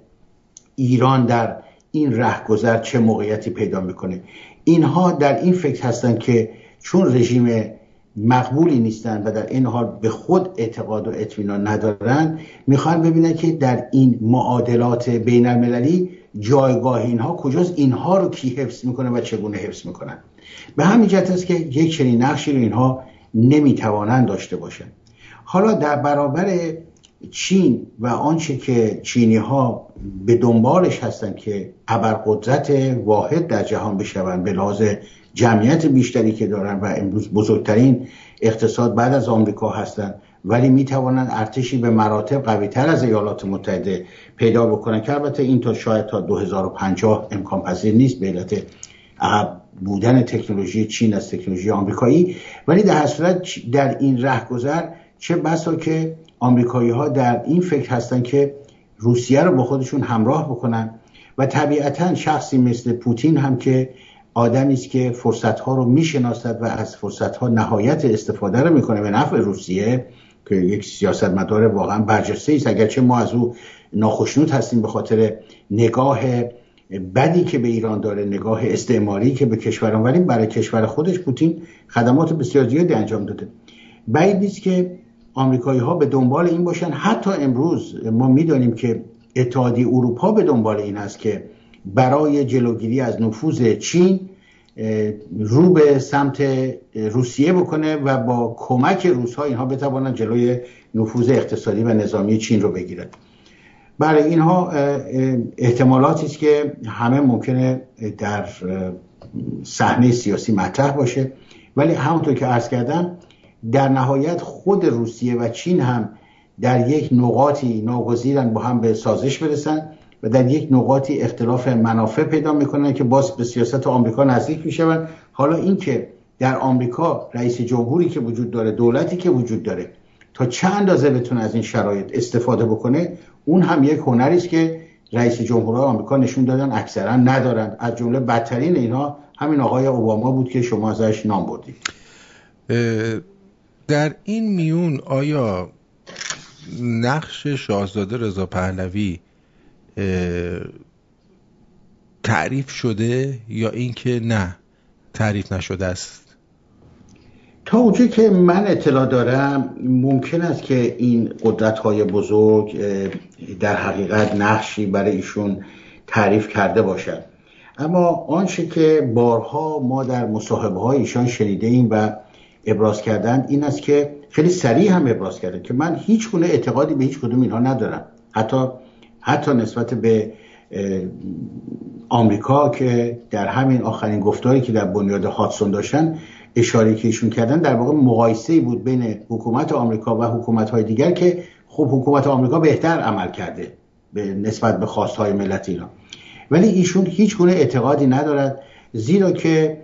ایران در این رهگذر چه موقعیتی پیدا می‌کنه. اینها در این فکر هستند که چون رژیم مقبولی نیستند و در این حال به خود اعتقاد و اطمینان ندارند می‌خوان ببینن که در این معادلات بین المللی جایگاه اینها کجاست اینها رو کی حفظ می‌کنه و چگونه حفظ می‌کنن. به همین جهت است که یک چنین نقشی رو اینها نمی‌توانند داشته باشند حالا در برابر چین و آنچه که چینی ها به دنبالش هستند که ابرقدرت واحد در جهان بشوند به لحاظ جمعیت بیشتری که دارن و امروز بزرگترین اقتصاد بعد از آمریکا هستند ولی می توانند ارتشی به مراتب قوی تر از ایالات متحده پیدا بکنن. که البته این تا شاید تا 2050 امکان پذیر نیست به علت بودن تکنولوژی چین از تکنولوژی آمریکایی. ولی در صورت در این رهگذر چه بسا که آمریکایی ها در این فکر هستن که روسیه رو با خودشون همراه بکنن و طبیعتا شخصی مثل پوتین هم که آدمی است که فرصت ها رو می‌شناسد و از فرصت ها نهایت استفاده رو می‌کنه به نفع روسیه که یک سیاستمدار واقعا برجسته است. اگرچه ما از او ناخشنود هستیم به خاطر نگاه بدی که به ایران داره نگاه استعماری که به کشوران ولی برای کشور خودش پوتین خدمات بسیار زیادی انجام داده. بعید نیست که آمریکایی ها به دنبال این باشن. حتی امروز ما می‌دانیم که اتحادیه اروپا به دنبال این است که برای جلوگیری از نفوذ چین رو به سمت روسیه بکنه و با کمک روس ها اینها بتوانند جلوی نفوذ اقتصادی و نظامی چین رو بگیرن. برای اینها احتمالاتی است که همه ممکنه در صحنه سیاسی مطرح باشه. ولی همونطور که عرض کردم در نهایت خود روسیه و چین هم در یک نقاطی ناگزیرن با هم به سازش برسن. و در یک نقاطی اختلاف منافع پیدا می‌کنن که باز به سیاست آمریکا نزدیک میشون حالا اینکه در آمریکا رئیس جمهوری که وجود داره دولتی که وجود داره تا چه اندازه بتونه از این شرایط استفاده بکنه اون هم یک هنری است که رئیس جمهورهای آمریکا نشون دادن اکثرا ندارن. از جمله بدترین اینها همین آقای اوباما بود که شما ازش نام بردید. در این میون آیا نقش شاهزاده رضا پهلوی تعریف شده یا اینکه نه تعریف نشده است؟ تا اونجا که من اطلاع دارم ممکن است که این قدرت های بزرگ در حقیقت نقشی برای ایشون تعریف کرده باشد. اما آنچه که بارها ما در مصاحبه های ایشان شنیده ایم و ابراز کردن این است که خیلی سریع هم ابراز کرده که من هیچ گونه اعتقادی به هیچ کدوم اینها ندارم. حتی حتی نسبت به آمریکا که در همین آخرین گفتاری که در بنیاد هاتسون داشتن اشاره که ایشون کردن در واقع مقایسه بود بین حکومت آمریکا و حکومت های دیگر که خب حکومت آمریکا بهتر عمل کرده به نسبت به خواستهای ملت ایران. ولی ایشون هیچ گونه اعتقادی ندارد زیرا که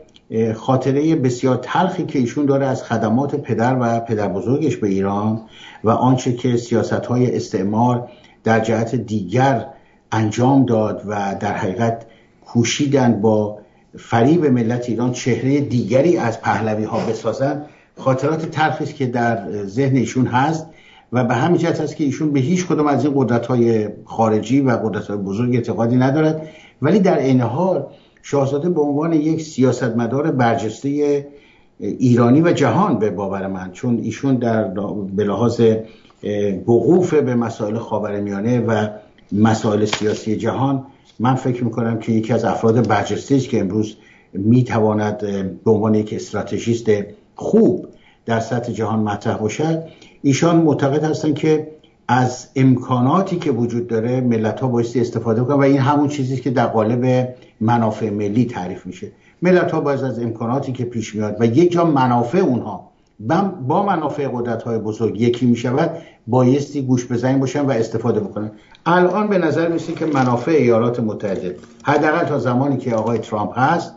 خاطره بسیار تلخی که ایشون داره از خدمات پدر و پدر بزرگش به ایران و آنچه که سیاست های استعمار در جهت دیگر انجام داد و در حقیقت کوشیدن با فریب ملت ایران چهره دیگری از پهلوی ها بسازن خاطرات تلخی که در ذهن ایشون هست و به همین جهت است که ایشون به هیچ کدوم از این قدرت های خارجی و قدرت های بزرگ اعتقادی ندارد. ولی در این حال شاهزاده به عنوان یک سیاستمدار برجسته ایرانی و جهان به باور من چون ایشون در به لحاظ وقوف به مسائل خاورمیانه و مسائل سیاسی جهان من فکر می‌کنم که یکی از افراد برجسته که امروز می‌تواند به عنوان یک استراتژیست خوب در سطح جهان مطرح باشد. ایشان معتقد هستند که از امکاناتی که وجود داره ملت ها بایستی استفاده کنن و این همون چیزی که در قالب منافع ملی تعریف میشه. ملت ها باید از امکاناتی که پیش میاد و یک جا منافع اونها با منافع قدرت های بزرگ یکی می شود بایستی گوش بزنیم باشن و استفاده بکنن. الان به نظر میسه که منافع ایالات متحده حداقل تا زمانی که آقای ترامپ هست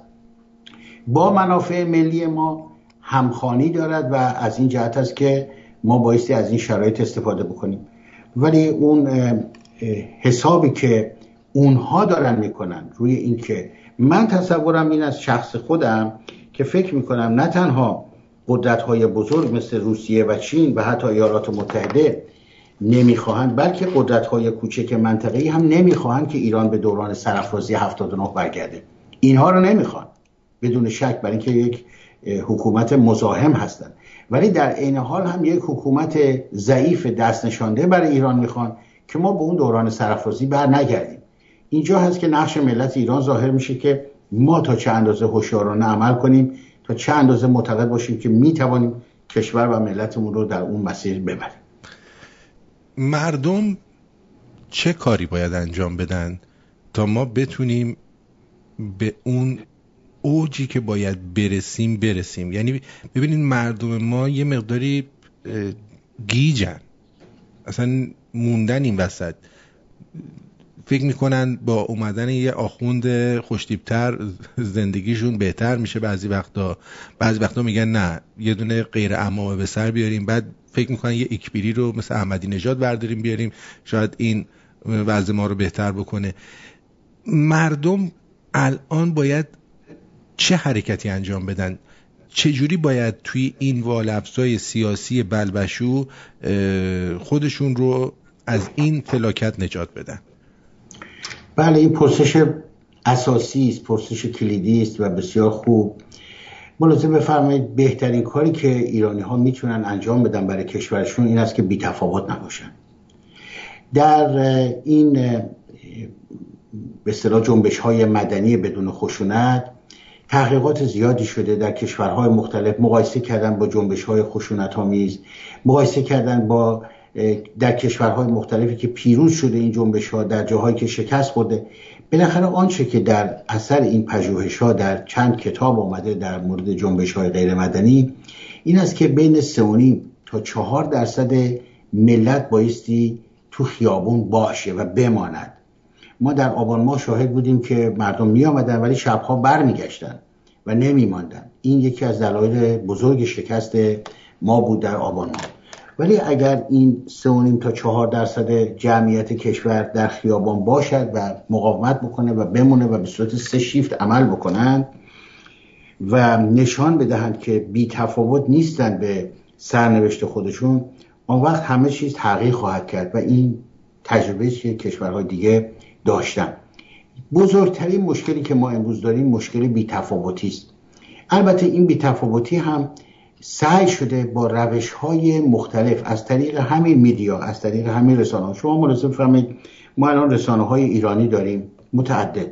با منافع ملی ما همخانی دارد و از این جهت است که ما بایستی از این شرایط استفاده بکنیم. ولی اون حسابی که اونها دارن می‌کنن روی اینکه من تصورم این از شخص خودم که فکر می‌کنم نه تنها قدرت های بزرگ مثل روسیه و چین و حتی ایالات متحده نمی‌خواهند بلکه قدرت های کوچک منطقه‌ای هم نمی‌خواهند که ایران به دوران سرافرازی 79 برگرده. اینها رو نمی‌خوان. بدون شک برای اینکه یک حکومت مزاحم هستند. ولی در عین حال هم یک حکومت ضعیف دست نشانده برای ایران می‌خوان که ما به اون دوران سرافرازی بر نگردیم. اینجا هست که نقش ملت ایران ظاهر میشه که ما تا چه اندازه هوشیارانه عمل کنیم تا چه اندازه معتقد باشیم که می‌توانیم کشور و ملتمون رو در اون مسیر ببریم. مردم چه کاری باید انجام بدن تا ما بتونیم به اون اوجی که باید برسیم برسیم؟ یعنی ببینید مردم ما یه مقداری گیجن. اصلا موندن این وسط. فکر می‌کنن با اومدن یه آخوند خوشتیبتر زندگیشون بهتر میشه بعضی وقتا. بعضی وقتا میگن نه یه دونه غیر امامه به سر بیاریم. بعد فکر می‌کنن یه اکبیری رو مثل احمدی نژاد برداریم بیاریم. شاید این وضع ما رو بهتر بکنه. مردم الان باید چه حرکتی انجام بدن؟ چجوری باید توی این والفزای سیاسی بلبشو خودشون رو از این فلاکت نجات بدن؟ بله این پرسش اساسی است پرسش کلیدی است و بسیار خوب. ملاحظه بفرمایید بهترین کاری که ایرانی ها می‌تونن انجام بدن برای کشورشون این است که بی تفاوت نباشن. در این به اصطلاح جنبش های مدنی بدون خشونت تحقیقات زیادی شده در کشورهای مختلف مقایسه کردن با جنبش های خشونت آمیز مقایسه کردن با در کشورهای مختلفی که پیروز شده این جنبش ها در جاهایی که شکست خورده بالاخره آنچه که در اثر این پژوهش ها در چند کتاب آمده در مورد جنبش های غیر مدنی این است که بین 3.5 تا 4 درصد ملت بایستی تو خیابون باشه و بماند ما در آبان ماه شاهد بودیم که مردم می آمدن ولی شبها برمیگشتن و نمی ماندن. این یکی از دلایل بزرگ شکست ما بود در آبان ماه ولی اگر این سه تا چهار درصد جمعیت کشور در خیابان باشد و مقاومت بکنه و بمونه و به صورت سه شیفت عمل بکنند و نشان بدهند که بی تفاوت نیستند به سرنوشت خودشون آن وقت همه چیز تغییر خواهد کرد و این تجربه که کشورهای دیگه داشتن. بزرگترین مشکلی که ما امروز داریم مشکل بیتفاوتی است. البته این بیتفاوتی هم سعی شده با روش های مختلف از طریق همین میدیا از طریق همین رسانه شما ملاحظه بفرمایید ما الان رسانه های ایرانی داریم متعدد.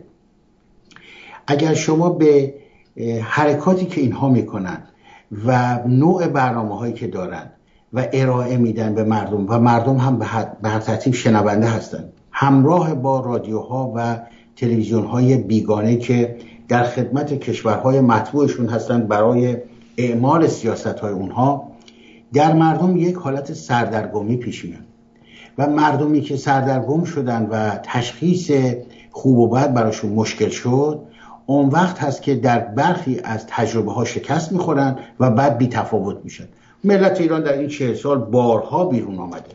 اگر شما به حرکاتی که اینها می‌کنن و نوع برنامه هایی که دارن و ارائه میدن به مردم و مردم هم به هر ترتیب شنونده هستند همراه با رادیوها و تلویزیون های بیگانه که در خدمت کشورهای مطبوعشون هستند برای اعمال سیاست های اونها در مردم یک حالت سردرگمی پیش میاد و مردمی که سردرگم شدن و تشخیص خوب و بد براشون مشکل شد اون وقت هست که در برخی از تجربه ها شکست می‌خورن و بعد بی تفاوت میشن. ملت ایران در این چه سال بارها بیرون آمده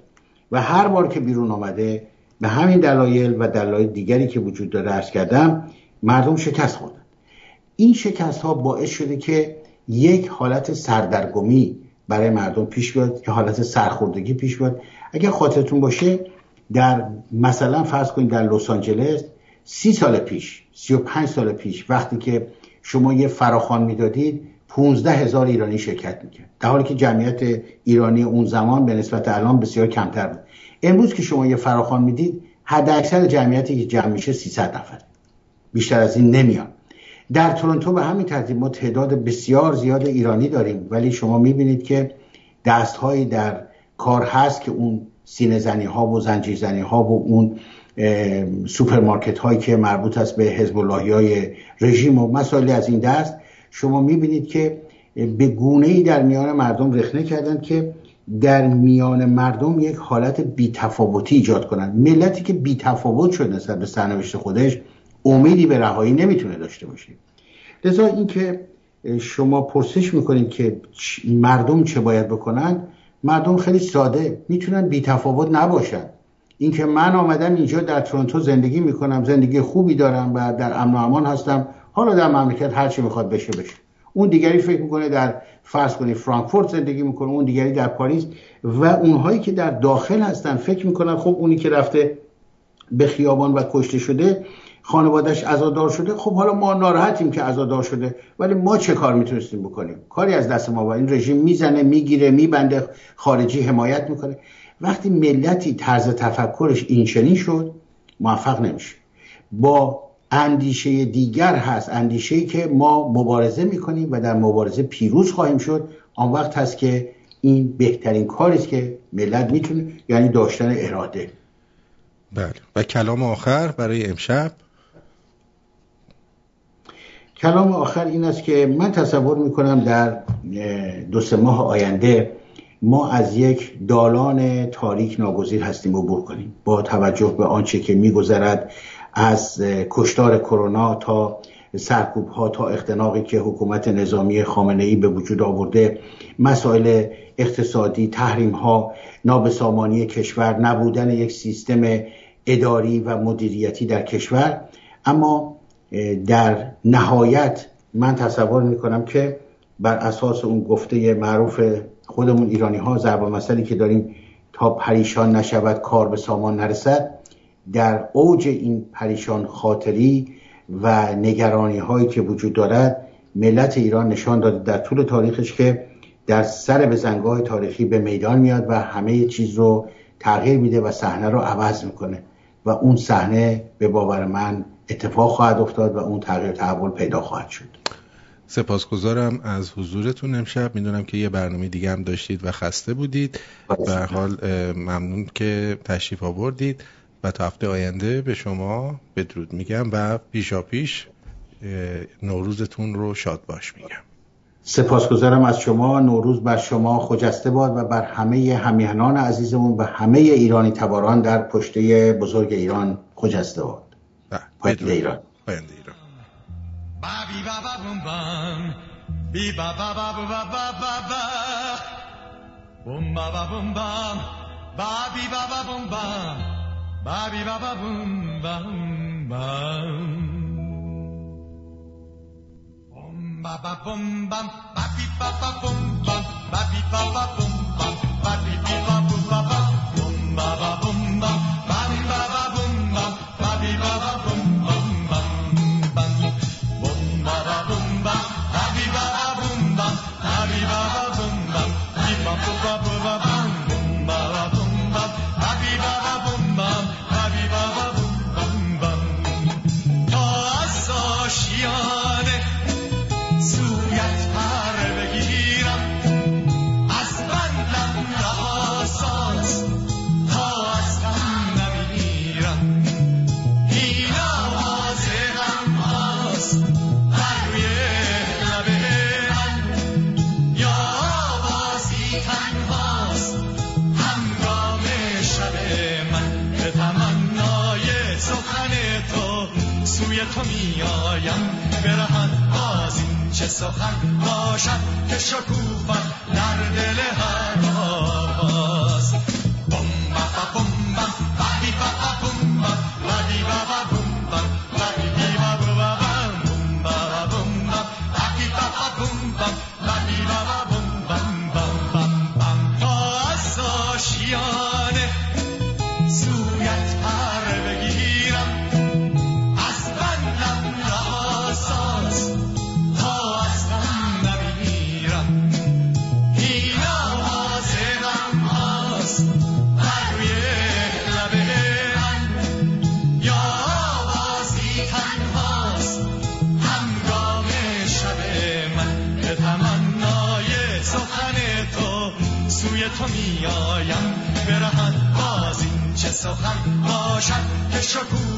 و هر بار که بیرون آمده به همین دلایل و دلایل دیگری که وجود داره ارز کردم مردم شکست خوردن. این شکست ها باعث شده که یک حالت سردرگمی برای مردم پیش بیاد که حالت سرخوردگی پیش بیاد. اگر خاطرتون باشه در مثلا فرض کنید در لس آنجلس سی سال پیش سی و پنج سال پیش وقتی که شما یه فراخان می‌دادید 15 هزار ایرانی شرکت می‌کرد. در حالی که جمعیت ایرانی اون زمان به نسبت الان بسیار کمتر بود. امروز که شما یه فراخوان می‌دید حد اکثر جمعیتی که جمع میشه 300 نفر. بیشتر از این نمیان در تورنتو به همین ترتیب ما تعداد بسیار زیاد ایرانی داریم ولی شما می‌بینید که دستهایی در کار هست که اون سینه زنی ها و زنجیر زنی ها و اون سوپرمارکت هایی که مربوط است به حزب های رژیم و مسائلی از این دست شما می‌بینید که به گونه ای در میان مردم رخنه کردن که در میان مردم یک حالت بیتفاوتی ایجاد کنند. ملتی که بیتفاوت شد نسبت به سرنوشت خودش امیدی به رهایی نمی‌تونه داشته باشه. لذا اینکه شما پرسش می‌کنید که مردم چه باید بکنن مردم خیلی ساده می‌تونن بیتفاوت نباشن. اینکه من آمدم اینجا در تورنتو زندگی می‌کنم زندگی خوبی دارم و در امن و امان هستم حالا در مملکت هر چی می‌خواد بشه بشه. اون دیگری فکر می‌کنه در فرض کنید فرانکفورت زندگی می‌کنه اون دیگری در پاریس و اونهایی که در داخل هستن فکر می‌کنن خب اونی که رفته به خیابان و کشته شده خانوادش ازادار شده خب حالا ما ناراحتیم که ازادار شده ولی ما چه کار می‌تونستیم بکنیم؟ کاری از دست ما و این رژیم می‌زنه می‌گیره میبنده خارجی حمایت می‌کنه. وقتی ملتی طرز تفکرش این شد موفق نمیشه. با اندیشه دیگر هست اندیشه که ما مبارزه می‌کنیم و در مبارزه پیروز خواهیم شد. آن وقت هست که این بهترین کاری است که ملت می‌تونه یعنی داشتن اراده. بله. و کلام آخر برای امشب. کلام آخر این است که من تصور می‌کنم در دو سه ماه آینده ما از یک دالان تاریک ناگزیر هستیم عبور کنیم. با توجه به آنچه که میگذرد از کشتار کرونا تا سرکوب ها تا اختناقی که حکومت نظامی خامنه ای به وجود آورده مسائل اقتصادی تحریم ها نابسامانی کشور نبودن یک سیستم اداری و مدیریتی در کشور. اما در نهایت من تصور می‌کنم که بر اساس اون گفته معروف خودمون ایرانی ها ضرب مسئله که داریم تا پریشان نشود کار به سامان نرسد در اوج این پریشان خاطری و نگرانی هایی که وجود دارد ملت ایران نشان داده در طول تاریخش که در سر بزنگاه تاریخی به میدان میاد و همه چیز رو تغییر میده و صحنه رو عوض می‌کنه. و اون صحنه به باور من اتفاق خواهد افتاد و اون تغییر تحول پیدا خواهد شد. سپاسگزارم از حضورتون امشب. می‌دونم که یه برنامه دیگه هم داشتید و خسته بودید. به حال ممنون که تشریف آوردید و تا هفته آینده به شما بدرود میگم و پیشا پیش نوروزتون رو شاد باش میگم. سپاسگزارم از شما. نوروز بر شما خجسته باد و بر همه همیهنان عزیزمون و همه ایرانی تباران در پشته بزرگ ایران خجسته باد. Ah, vai in giro. Vai in giro. Bum ba ba bum bam, ba bi ba ba bum bam, ba bi ba ba bum bam bam. Bum ba ba bum bam, ba bi ba ba bum bam, ba bi ba ba bum bam, ba bi ba. سخن باشد که شکوفت در دل سخن باشد که شکوفت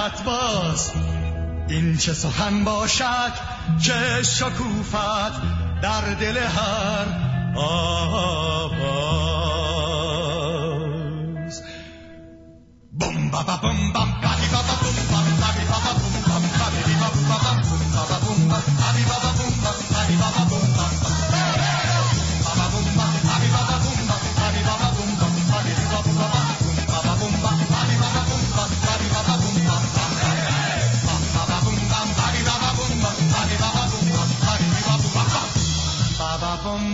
خواهد باز این چه سخن باشد که شکوفت در دل هر آواز بم بابا بوم بام بابی بابا بم بابی بابا بام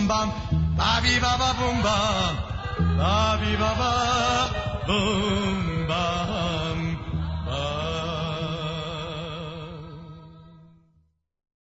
boom bam, ba bi ba ba boom bam, ba bi ba ba boom bam.